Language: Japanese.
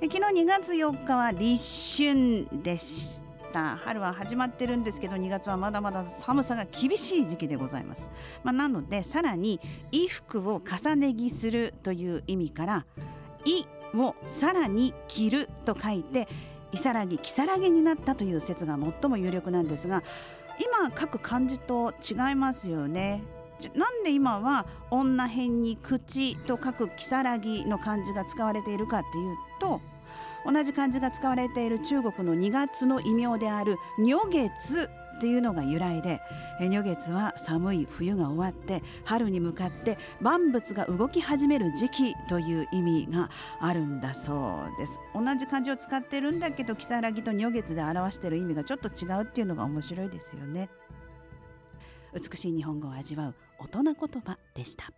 昨日2月4日は立春でした。春は始まってるんですけど2月はまだまだ寒さが厳しい時期でございます、まあ、なのでさらに衣服を重ね着するという意味から「い」をさらに着ると書いて「いさらぎ」「きさらぎ」になったという説が最も有力なんですが今書く漢字と違いますよね。なんで今は女編に口と書く如月の漢字が使われているかっていうと同じ漢字が使われている中国の2月の異名である如月っていうのが由来で如月は寒い冬が終わって春に向かって万物が動き始める時期という意味があるんだそうです。同じ漢字を使ってるんだけど如月と如月で表してる意味がちょっと違うっていうのが面白いですよね。美しい日本語を味わう大人言葉でした。